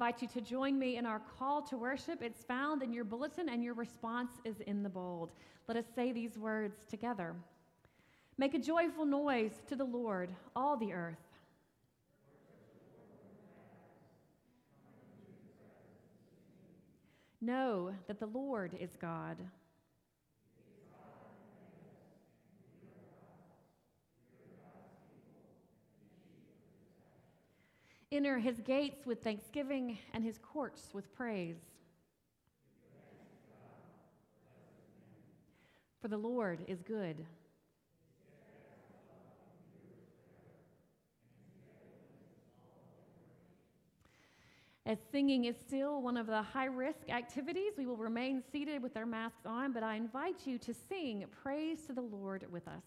invite you to join me in our call to worship. It's found in your bulletin, and your response is in the bold. Let us say these words together Make a joyful noise to the Lord, all the earth. Know that the Lord is God. Enter his gates with thanksgiving and his courts with praise. For the Lord is good. As singing is still one of the high risk activities, we will remain seated with our masks on, but I invite you to sing Praise to the Lord with us.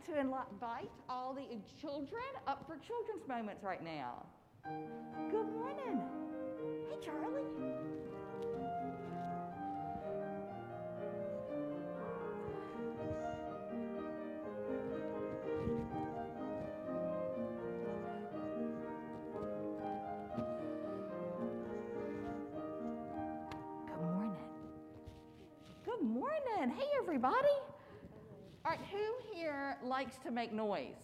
Want to invite all the children up for children's moments right now. Good morning. Hey, Charlie. Good morning. Good morning. Hey, everybody. All right, who here likes to make noise?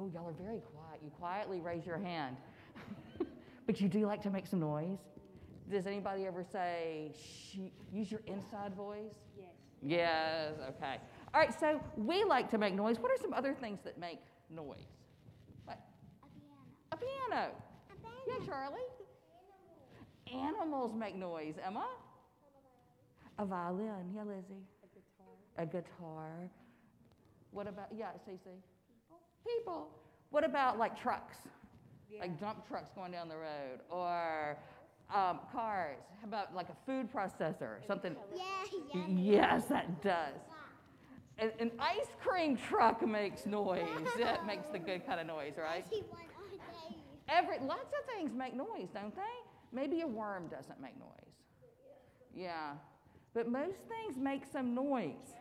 Oh, y'all are very quiet. You quietly raise your hand. but you do like to make some noise? Does anybody ever say, Shh, use your inside voice? Yes. Yes, okay. All right, so we like to make noise. What are some other things that make noise? What? A piano. A piano. A piano. Yeah, Charlie. Animals make noise. Emma? A violin. Yeah, Lizzie. A guitar. A guitar. What about, yeah, Cece? People. People. What about like trucks? Like dump trucks going down the road or um, cars. How about like a food processor? or Something. Yeah, yeah. Yes, that does. An, an ice cream truck makes noise. That makes the good kind of noise, right? I see one all day. Every lots of things make noise, don't they? Maybe a worm doesn't make noise. Yeah. But most things make some noise.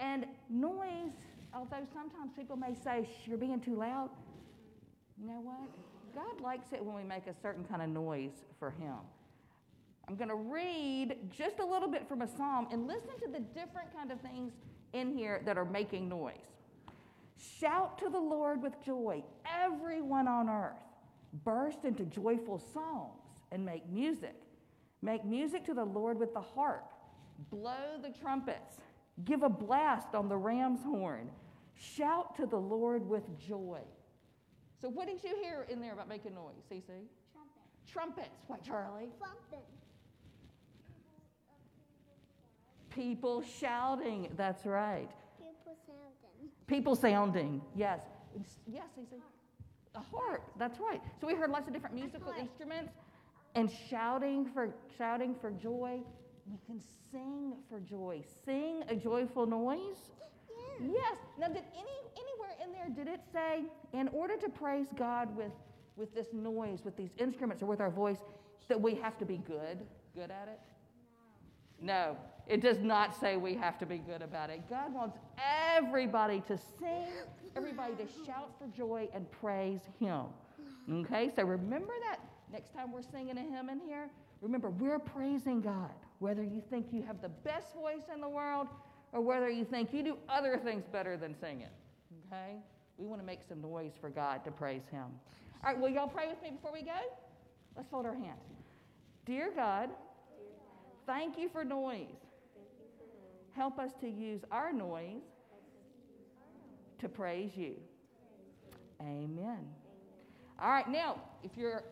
And noise, although sometimes people may say, you're being too loud, you know what? God likes it when we make a certain kind of noise for Him. I'm going to read just a little bit from a psalm and listen to the different kind of things in here that are making noise. Shout to the Lord with joy, everyone on earth. Burst into joyful songs and make music. Make music to the Lord with the harp. Blow the trumpets. Give a blast on the ram's horn. Shout to the Lord with joy. So, what did you hear in there about making noise, Cece? Trumpet. Trumpets. What, Charlie? Trumpet. People shouting. That's right. People sounding. People sounding. Yes. Yes, Cece. A harp. That's right. So we heard lots of different musical instruments and shouting for shouting for joy. We can sing for joy. Sing a joyful noise. Yes. Now, did any anywhere in there did it say in order to praise God with with this noise, with these instruments, or with our voice, that we have to be good, good at it? No, it does not say we have to be good about it. God wants everybody to sing, everybody to shout for joy and praise Him. Okay, so remember that next time we're singing a hymn in here. Remember, we're praising God, whether you think you have the best voice in the world or whether you think you do other things better than singing. Okay, we want to make some noise for God to praise Him. All right, will y'all pray with me before we go? Let's hold our hands. Dear God, thank you for noise. Help us to use our noise to praise you. Amen. All right, now, if you're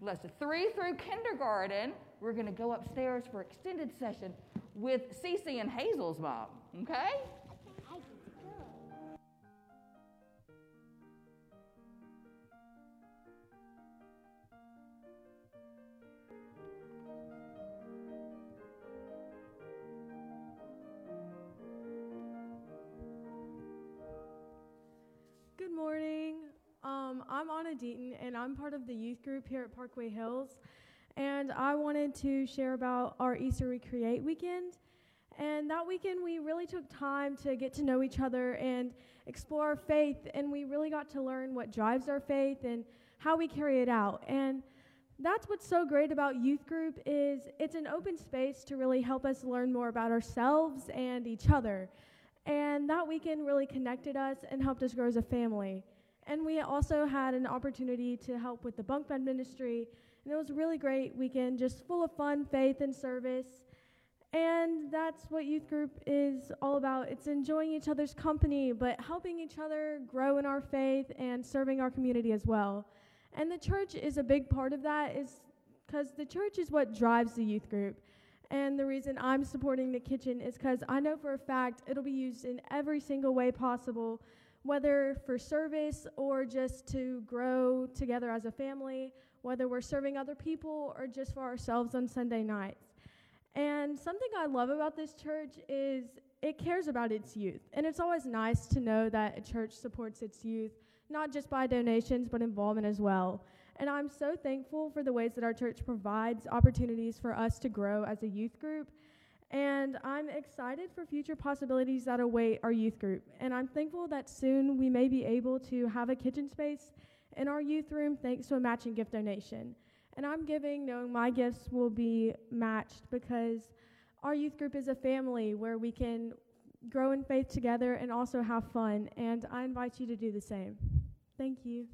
lesson three through kindergarten, we're going to go upstairs for extended session with Cece and Hazel's mom. Okay? Good morning. Um, I'm Anna Deaton, and I'm part of the youth group here at Parkway Hills. And I wanted to share about our Easter Recreate weekend. And that weekend, we really took time to get to know each other and explore our faith. And we really got to learn what drives our faith and how we carry it out. And that's what's so great about youth group is it's an open space to really help us learn more about ourselves and each other. And that weekend really connected us and helped us grow as a family. And we also had an opportunity to help with the bunk bed ministry. And it was a really great weekend, just full of fun, faith, and service. And that's what youth group is all about. It's enjoying each other's company, but helping each other grow in our faith and serving our community as well. And the church is a big part of that is because the church is what drives the youth group. And the reason I'm supporting the kitchen is because I know for a fact it'll be used in every single way possible, whether for service or just to grow together as a family, whether we're serving other people or just for ourselves on Sunday nights. And something I love about this church is it cares about its youth. And it's always nice to know that a church supports its youth, not just by donations, but involvement as well. And I'm so thankful for the ways that our church provides opportunities for us to grow as a youth group. And I'm excited for future possibilities that await our youth group. And I'm thankful that soon we may be able to have a kitchen space in our youth room thanks to a matching gift donation. And I'm giving knowing my gifts will be matched because our youth group is a family where we can grow in faith together and also have fun. And I invite you to do the same. Thank you.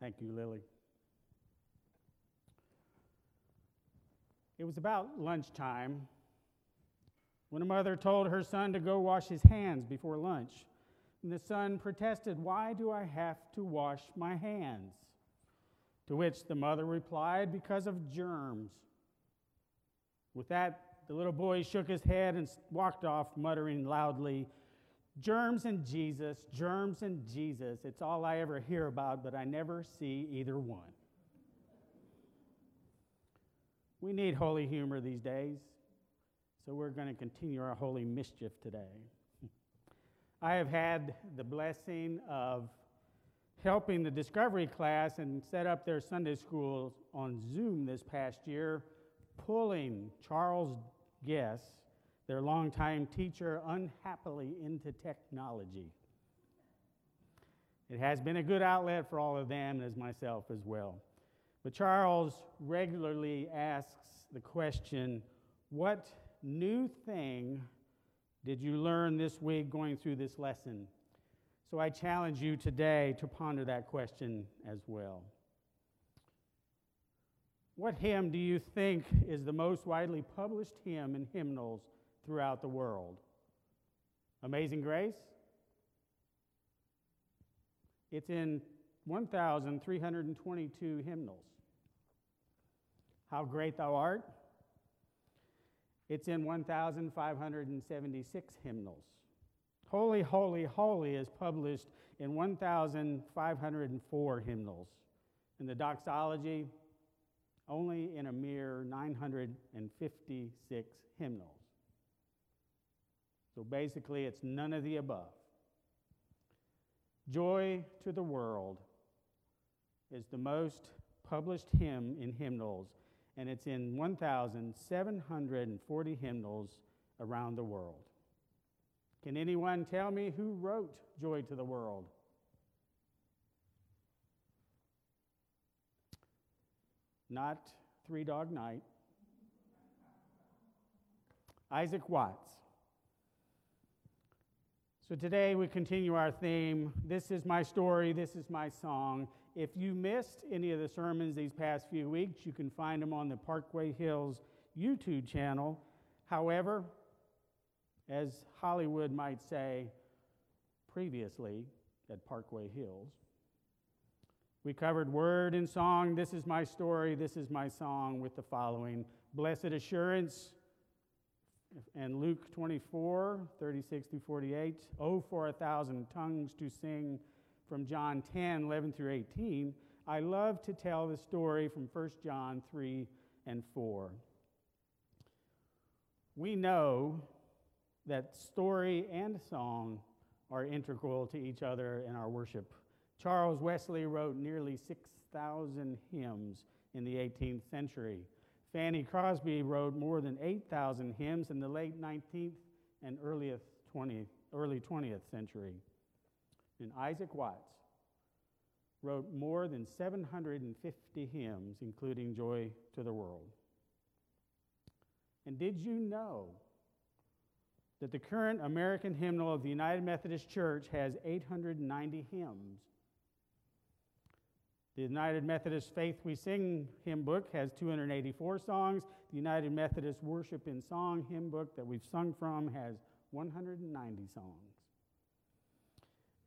Thank you, Lily. It was about lunchtime when a mother told her son to go wash his hands before lunch. And the son protested, Why do I have to wash my hands? To which the mother replied, Because of germs. With that, the little boy shook his head and walked off, muttering loudly, Germs and Jesus, germs and Jesus. It's all I ever hear about, but I never see either one. We need holy humor these days, so we're going to continue our holy mischief today. I have had the blessing of helping the Discovery class and set up their Sunday schools on Zoom this past year, pulling Charles Guess, their longtime teacher, unhappily into technology. It has been a good outlet for all of them, as myself as well. But Charles regularly asks the question what new thing did you learn this week going through this lesson? So I challenge you today to ponder that question as well. What hymn do you think is the most widely published hymn in hymnals throughout the world? Amazing Grace? It's in 1,322 hymnals. How Great Thou Art? It's in 1,576 hymnals. Holy, Holy, Holy is published in 1,504 hymnals. And the doxology, only in a mere 956 hymnals. So basically, it's none of the above. Joy to the World is the most published hymn in hymnals and it's in 1,740 hymnals around the world. Can anyone tell me who wrote Joy to the World? Not Three Dog Night. Isaac Watts. So today we continue our theme This is my story, this is my song. If you missed any of the sermons these past few weeks, you can find them on the Parkway Hills YouTube channel. However, as Hollywood might say previously at Parkway Hills, we covered word and song, This is my story, this is my song, with the following Blessed Assurance and Luke 24, 36 through 48. Oh, for a thousand tongues to sing from John 10, 11 through 18, I love to tell the story from 1 John 3 and 4. We know that story and song are integral to each other in our worship. Charles Wesley wrote nearly 6,000 hymns in the 18th century. Fanny Crosby wrote more than 8,000 hymns in the late 19th and early 20th, early 20th century. And Isaac Watts wrote more than 750 hymns, including Joy to the World. And did you know that the current American hymnal of the United Methodist Church has 890 hymns? The United Methodist Faith We Sing hymn book has 284 songs. The United Methodist Worship in Song hymn book that we've sung from has 190 songs.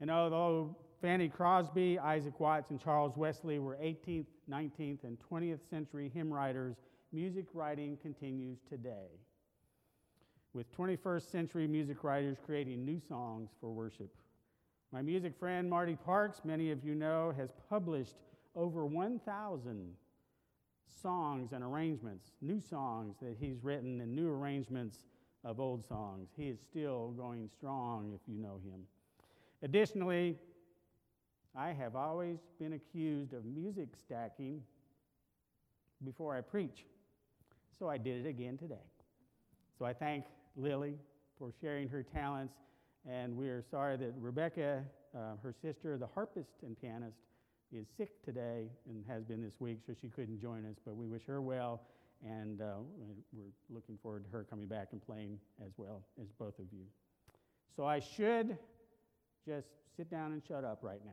And although Fanny Crosby, Isaac Watts, and Charles Wesley were 18th, 19th, and 20th century hymn writers, music writing continues today, with 21st century music writers creating new songs for worship. My music friend Marty Parks, many of you know, has published over 1,000 songs and arrangements, new songs that he's written, and new arrangements of old songs. He is still going strong if you know him. Additionally, I have always been accused of music stacking before I preach. So I did it again today. So I thank Lily for sharing her talents, and we are sorry that Rebecca, uh, her sister, the harpist and pianist, is sick today and has been this week, so she couldn't join us, but we wish her well. And uh, we're looking forward to her coming back and playing as well as both of you. So I should just sit down and shut up right now.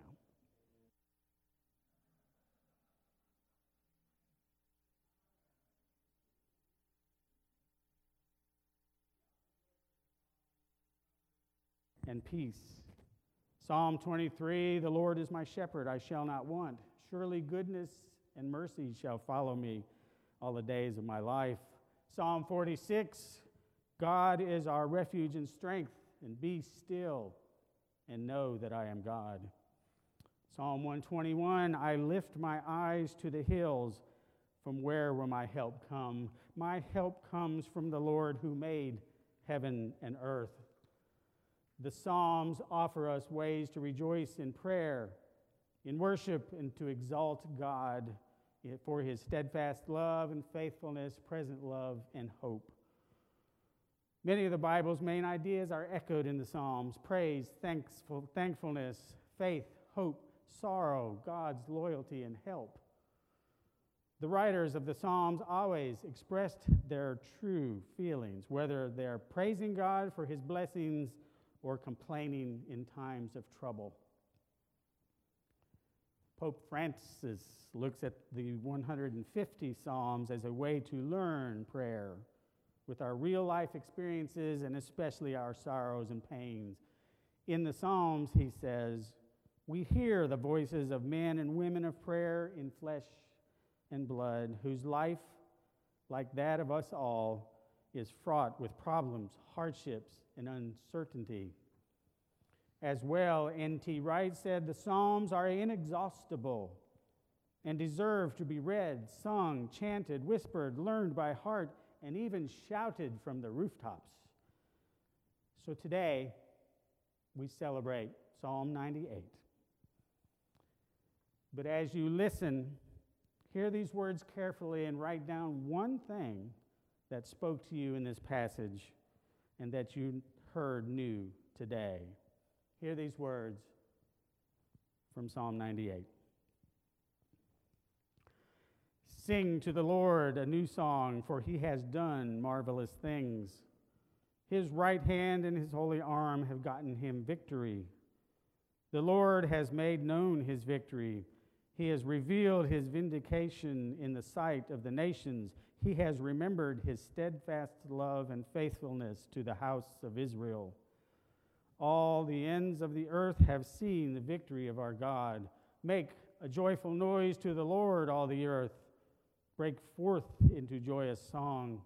And peace. Psalm 23 The Lord is my shepherd, I shall not want. Surely goodness and mercy shall follow me all the days of my life. Psalm 46 God is our refuge and strength, and be still and know that I am God. Psalm 121 I lift my eyes to the hills. From where will my help come? My help comes from the Lord who made heaven and earth. The Psalms offer us ways to rejoice in prayer, in worship, and to exalt God for his steadfast love and faithfulness, present love, and hope. Many of the Bible's main ideas are echoed in the Psalms praise, thankful, thankfulness, faith, hope, sorrow, God's loyalty, and help. The writers of the Psalms always expressed their true feelings, whether they're praising God for his blessings or complaining in times of trouble. Pope Francis looks at the 150 Psalms as a way to learn prayer with our real life experiences and especially our sorrows and pains. In the Psalms, he says, we hear the voices of men and women of prayer in flesh and blood, whose life, like that of us all, is fraught with problems, hardships, and uncertainty. As well, N.T. Wright said, the Psalms are inexhaustible and deserve to be read, sung, chanted, whispered, learned by heart, and even shouted from the rooftops. So today, we celebrate Psalm 98. But as you listen, hear these words carefully and write down one thing that spoke to you in this passage and that you heard new today. Hear these words from Psalm 98. Sing to the Lord a new song, for he has done marvelous things. His right hand and his holy arm have gotten him victory. The Lord has made known his victory. He has revealed his vindication in the sight of the nations. He has remembered his steadfast love and faithfulness to the house of Israel. All the ends of the earth have seen the victory of our God. Make a joyful noise to the Lord, all the earth. Break forth into joyous song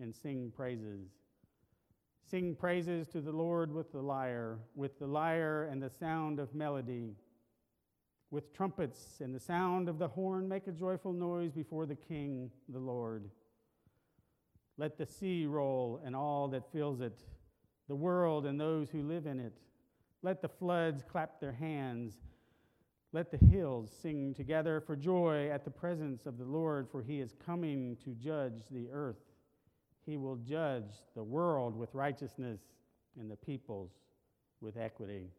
and sing praises. Sing praises to the Lord with the lyre, with the lyre and the sound of melody. With trumpets and the sound of the horn, make a joyful noise before the King, the Lord. Let the sea roll and all that fills it, the world and those who live in it. Let the floods clap their hands let the hills sing together for joy at the presence of the Lord, for he is coming to judge the earth. He will judge the world with righteousness and the peoples with equity.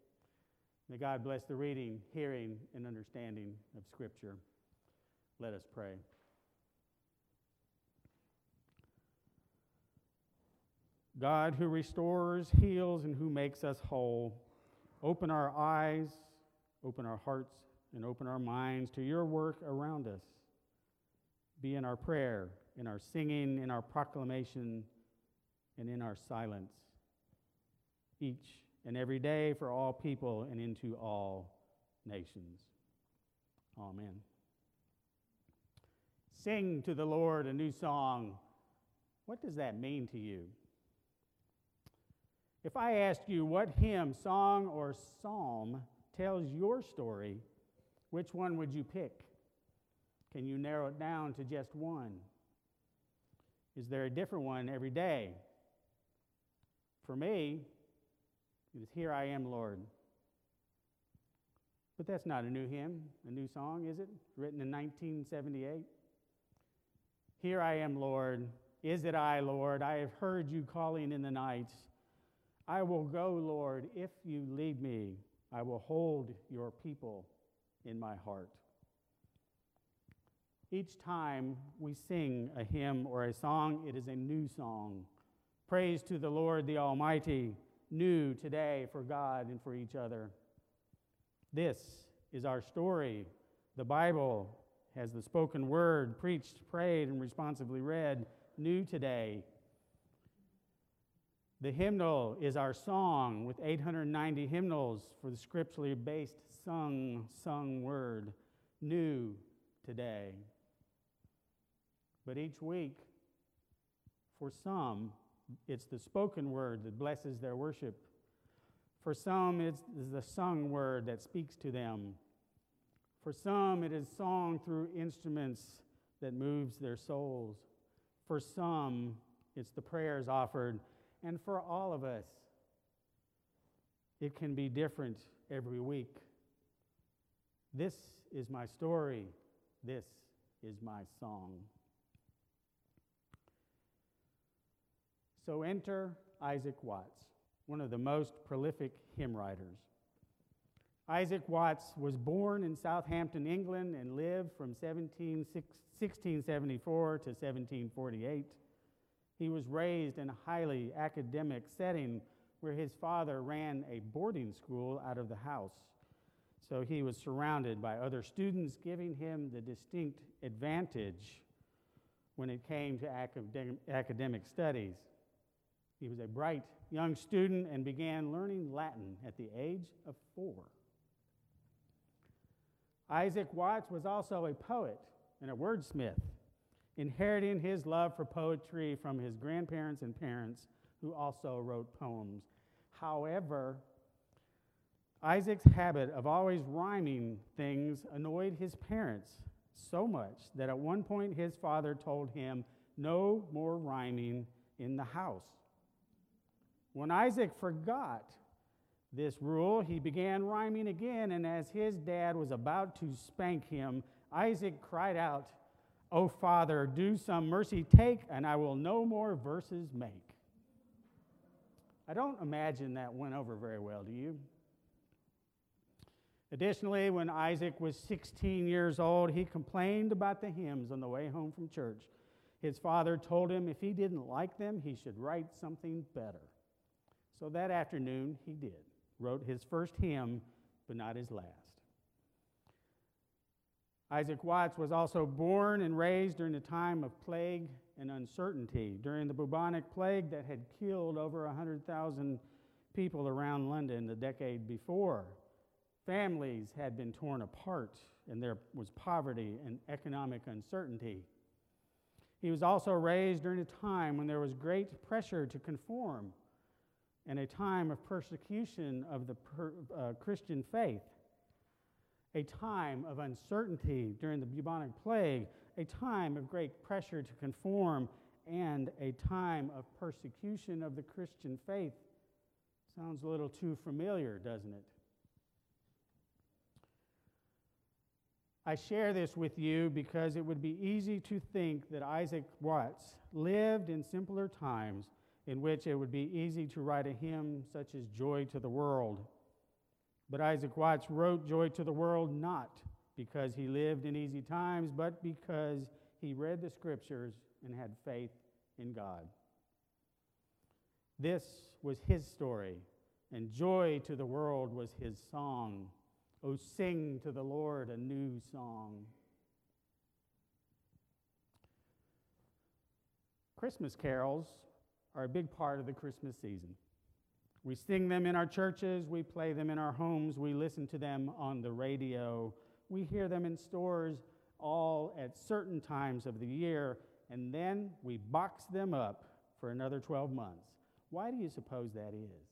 May God bless the reading, hearing, and understanding of Scripture. Let us pray. God, who restores, heals, and who makes us whole, open our eyes Open our hearts and open our minds to your work around us. Be in our prayer, in our singing, in our proclamation, and in our silence. Each and every day for all people and into all nations. Amen. Sing to the Lord a new song. What does that mean to you? If I asked you what hymn, song, or psalm tells your story, which one would you pick? Can you narrow it down to just one? Is there a different one every day? For me, it is Here I Am, Lord. But that's not a new hymn, a new song, is it? Written in 1978. Here I am, Lord. Is it I, Lord? I have heard you calling in the night. I will go, Lord, if you lead me. I will hold your people in my heart. Each time we sing a hymn or a song, it is a new song. Praise to the Lord the Almighty, new today for God and for each other. This is our story. The Bible has the spoken word, preached, prayed, and responsibly read, new today. The hymnal is our song with 890 hymnals for the scripturally based sung, sung word, new today. But each week, for some, it's the spoken word that blesses their worship. For some, it's the sung word that speaks to them. For some, it is song through instruments that moves their souls. For some, it's the prayers offered. And for all of us, it can be different every week. This is my story. This is my song. So enter Isaac Watts, one of the most prolific hymn writers. Isaac Watts was born in Southampton, England, and lived from 17, 1674 to 1748. He was raised in a highly academic setting where his father ran a boarding school out of the house. So he was surrounded by other students, giving him the distinct advantage when it came to academic studies. He was a bright young student and began learning Latin at the age of four. Isaac Watts was also a poet and a wordsmith, inheriting his love for poetry from his grandparents and parents, who also wrote poems. However, Isaac's habit of always rhyming things annoyed his parents so much that at one point his father told him, No more rhyming in the house. When Isaac forgot this rule, he began rhyming again, and as his dad was about to spank him, Isaac cried out, O Father, do some mercy take, and I will no more verses make. I don't imagine that went over very well, do you? Additionally, when Isaac was 16 years old, he complained about the hymns on the way home from church. His father told him if he didn't like them, he should write something better. So that afternoon, he did wrote his first hymn, but not his last. Isaac Watts was also born and raised during a time of plague and uncertainty, during the bubonic plague that had killed over 100,000 people around London the decade before. Families had been torn apart, and there was poverty and economic uncertainty. He was also raised during a time when there was great pressure to conform and a time of persecution of the per, uh, Christian faith, a time of uncertainty during the bubonic plague, a time of great pressure to conform, and a time of persecution of the Christian faith. Sounds a little too familiar, doesn't it? I share this with you because it would be easy to think that Isaac Watts lived in simpler times in which it would be easy to write a hymn such as Joy to the World. But Isaac Watts wrote Joy to the World not because he lived in easy times, but because he read the scriptures and had faith in God. This was his story, and Joy to the World was his song. Oh, sing to the Lord a new song. Christmas carols are a big part of the Christmas season. We sing them in our churches, we play them in our homes, we listen to them on the radio, we hear them in stores all at certain times of the year, and then we box them up for another 12 months. Why do you suppose that is?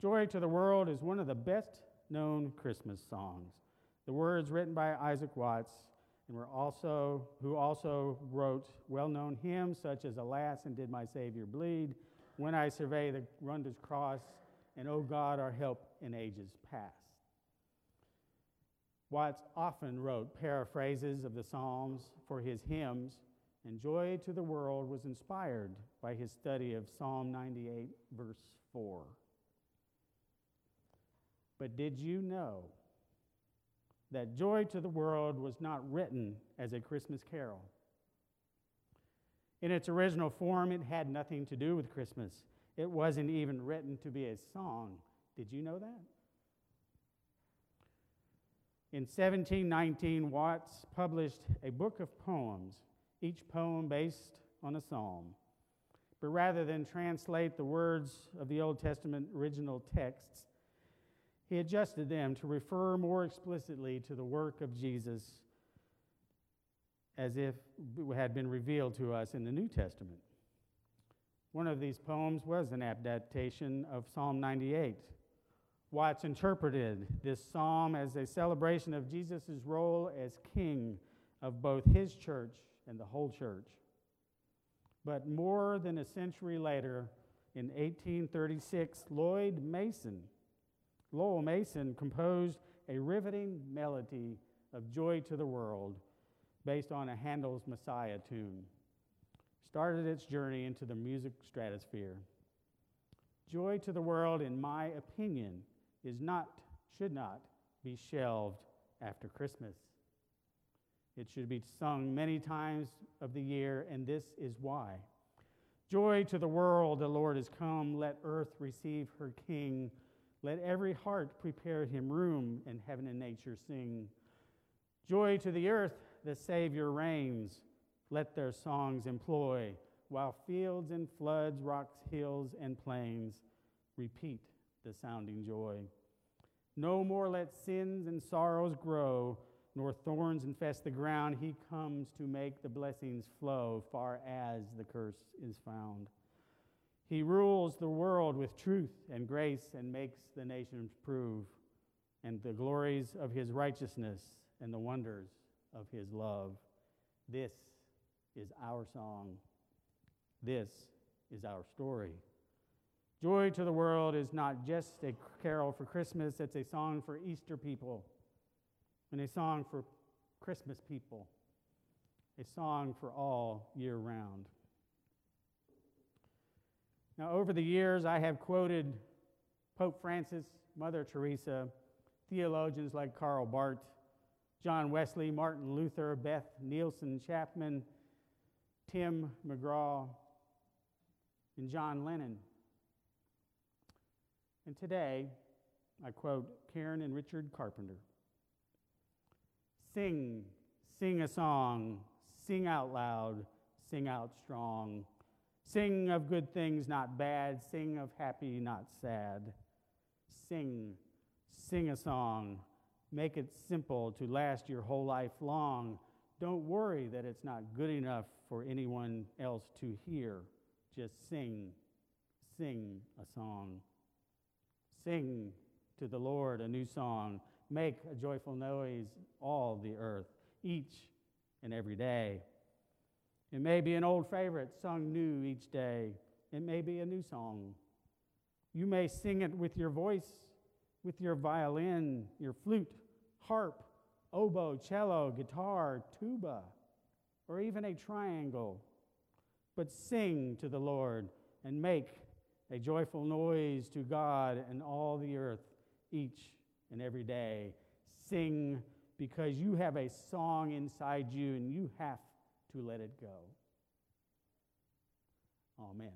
Joy to the World is one of the best known Christmas songs. The words written by Isaac Watts and were also, who also wrote well known hymns such as Alas and Did My Savior Bleed, When I Survey the Wondrous Cross, and O God, Our Help in Ages Past. Watts often wrote paraphrases of the Psalms for his hymns, and Joy to the World was inspired by his study of Psalm 98, verse 4. But did you know that Joy to the World was not written as a Christmas carol. In its original form, it had nothing to do with Christmas. It wasn't even written to be a song. Did you know that? In 1719, Watts published a book of poems, each poem based on a psalm. But rather than translate the words of the Old Testament original texts, he adjusted them to refer more explicitly to the work of Jesus as if it had been revealed to us in the New Testament. One of these poems was an adaptation of Psalm 98. Watts interpreted this psalm as a celebration of Jesus' role as king of both his church and the whole church. But more than a century later, in 1836, Lloyd Mason, Lowell Mason composed a riveting melody of Joy to the World based on a Handel's Messiah tune. Started its journey into the music stratosphere. Joy to the World, in my opinion, is not, should not be shelved after Christmas. It should be sung many times of the year, and this is why. Joy to the world, the Lord has come. Let earth receive her King. Let every heart prepare him room, and heaven and nature sing. Joy to the earth, the Savior reigns. Let their songs employ, while fields and floods, rocks, hills, and plains repeat the sounding joy. No more let sins and sorrows grow nor thorns infest the ground. He comes to make the blessings flow far as the curse is found. He rules the world with truth and grace and makes the nations prove and the glories of his righteousness and the wonders of his love. This is our song. This is our story. Joy to the world is not just a carol for Christmas, it's a song for Easter people and a song for Christmas people, a song for all year round. Now, over the years, I have quoted Pope Francis, Mother Teresa, theologians like Karl Barth, John Wesley, Martin Luther, Beth Nielsen Chapman, Tim McGraw, and John Lennon. And today, I quote Karen and Richard Carpenter. Sing, sing a song, sing out loud, sing out strong. Sing of good things, not bad. Sing of happy, not sad. Sing, sing a song. Make it simple to last your whole life long. Don't worry that it's not good enough for anyone else to hear. Just sing, sing a song. Sing to the Lord a new song. Make a joyful noise, all the earth, each and every day. It may be an old favorite sung new each day. It may be a new song. You may sing it with your voice, with your violin, your flute, harp, oboe, cello, guitar, tuba, or even a triangle. But sing to the Lord and make a joyful noise to God and all the earth each and every day. Sing because you have a song inside you and you have to let it go. Amen.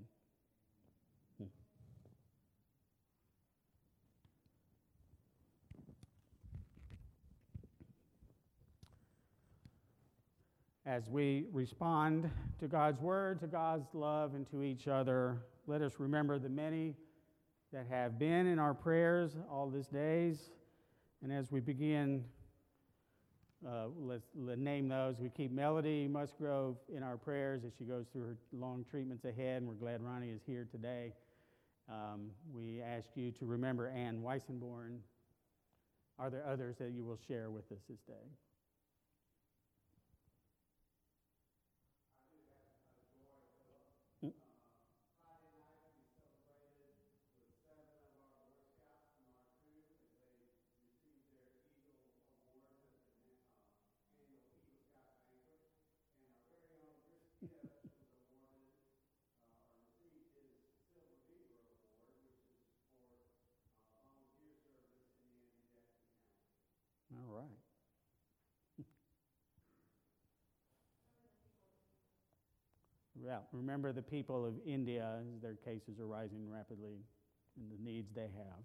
Hmm. As we respond to God's word, to God's love, and to each other, let us remember the many that have been in our prayers all these days. And as we begin, uh, let's, let name those. We keep Melody Musgrove in our prayers as she goes through her long treatments ahead, and we're glad Ronnie is here today. Um, we ask you to remember Ann Weissenborn. Are there others that you will share with us this day? All right. yeah, remember the people of India as their cases are rising rapidly and the needs they have.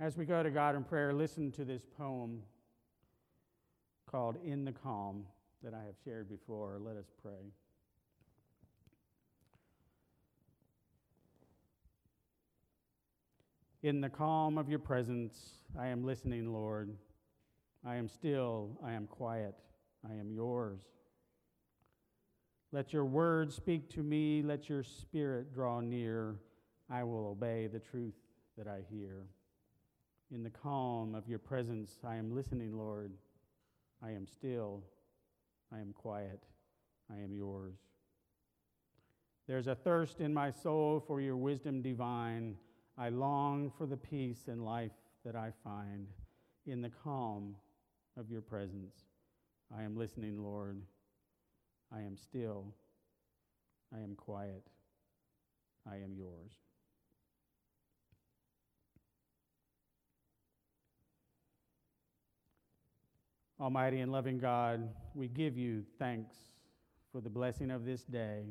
As we go to God in prayer, listen to this poem called In the Calm. that I have shared before. Let us pray. In the calm of your presence, I am listening, Lord. I am still, I am quiet, I am yours. Let your word speak to me, let your spirit draw near. I will obey the truth that I hear. In the calm of your presence, I am listening, Lord. I am still, I am quiet, I am yours. There's a thirst in my soul for your wisdom divine. I long for the peace and life that I find in the calm of your presence. I am listening, Lord. I am still. I am quiet. I am yours. Almighty and loving God, we give you thanks for the blessing of this day.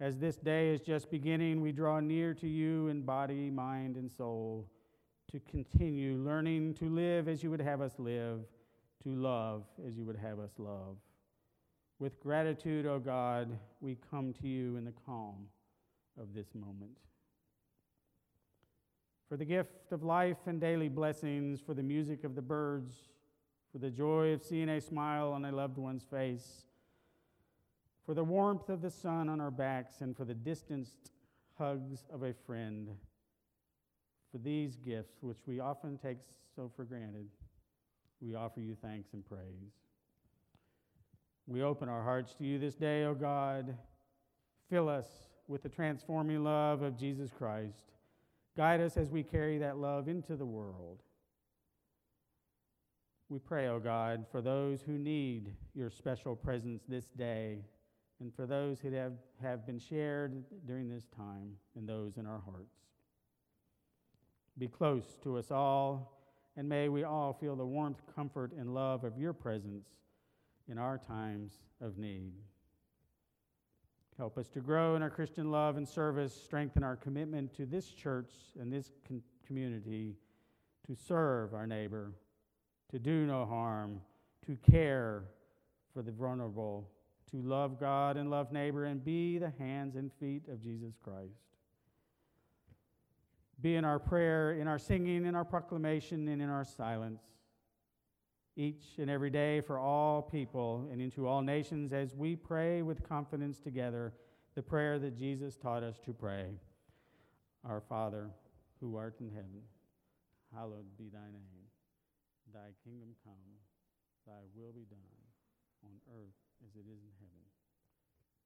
As this day is just beginning, we draw near to you in body, mind, and soul to continue learning to live as you would have us live, to love as you would have us love. With gratitude, O oh God, we come to you in the calm of this moment. For the gift of life and daily blessings, for the music of the birds, for the joy of seeing a smile on a loved one's face for the warmth of the sun on our backs, and for the distanced hugs of a friend. For these gifts, which we often take so for granted, we offer you thanks and praise. We open our hearts to you this day, O God. Fill us with the transforming love of Jesus Christ. Guide us as we carry that love into the world. We pray, O God, for those who need your special presence this day and for those who have, have been shared during this time and those in our hearts. Be close to us all, and may we all feel the warmth, comfort, and love of your presence in our times of need. Help us to grow in our Christian love and service, strengthen our commitment to this church and this con- community to serve our neighbor, to do no harm, to care for the vulnerable to love God and love neighbor and be the hands and feet of Jesus Christ. Be in our prayer, in our singing, in our proclamation, and in our silence, each and every day for all people and into all nations as we pray with confidence together the prayer that Jesus taught us to pray. Our Father, who art in heaven, hallowed be thy name. Thy kingdom come, thy will be done on earth as it is in heaven.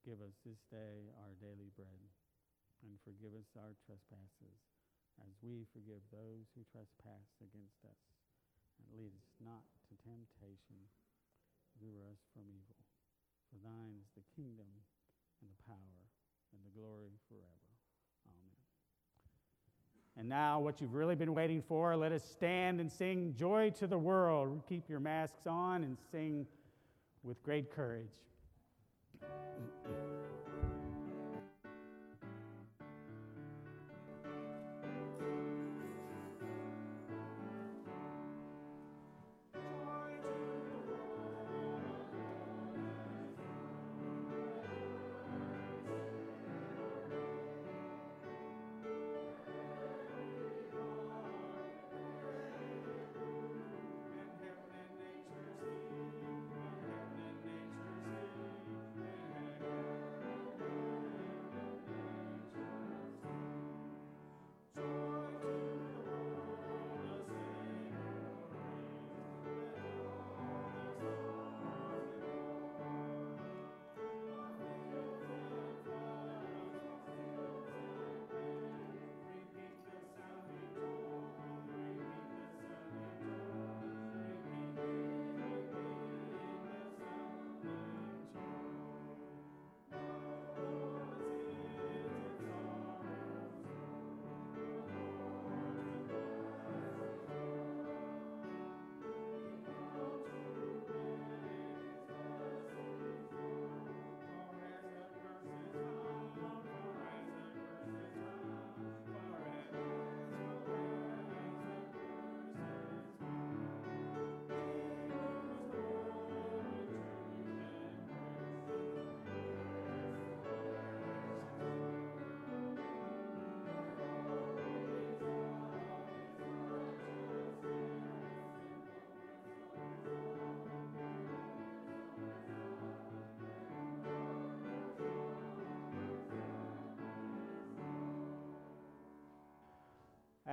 Give us this day our daily bread, and forgive us our trespasses, as we forgive those who trespass against us. And lead us not to temptation, deliver us from evil. For thine is the kingdom, and the power, and the glory forever. Amen. And now, what you've really been waiting for, let us stand and sing Joy to the World. Keep your masks on and sing with great courage.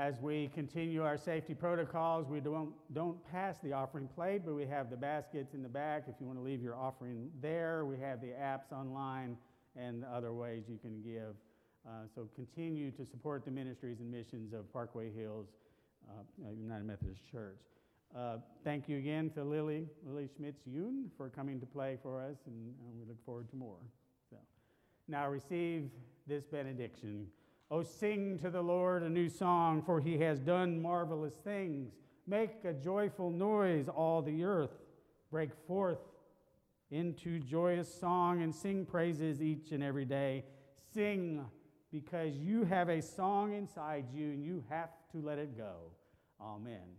As we continue our safety protocols, we don't, don't pass the offering plate, but we have the baskets in the back. If you want to leave your offering there, we have the apps online and other ways you can give. Uh, so continue to support the ministries and missions of Parkway Hills uh, United Methodist Church. Uh, thank you again to Lily, Lily Schmitz-Yoon for coming to play for us, and uh, we look forward to more. So, now receive this benediction. Oh, sing to the Lord a new song, for he has done marvelous things. Make a joyful noise, all the earth. Break forth into joyous song and sing praises each and every day. Sing because you have a song inside you and you have to let it go. Amen.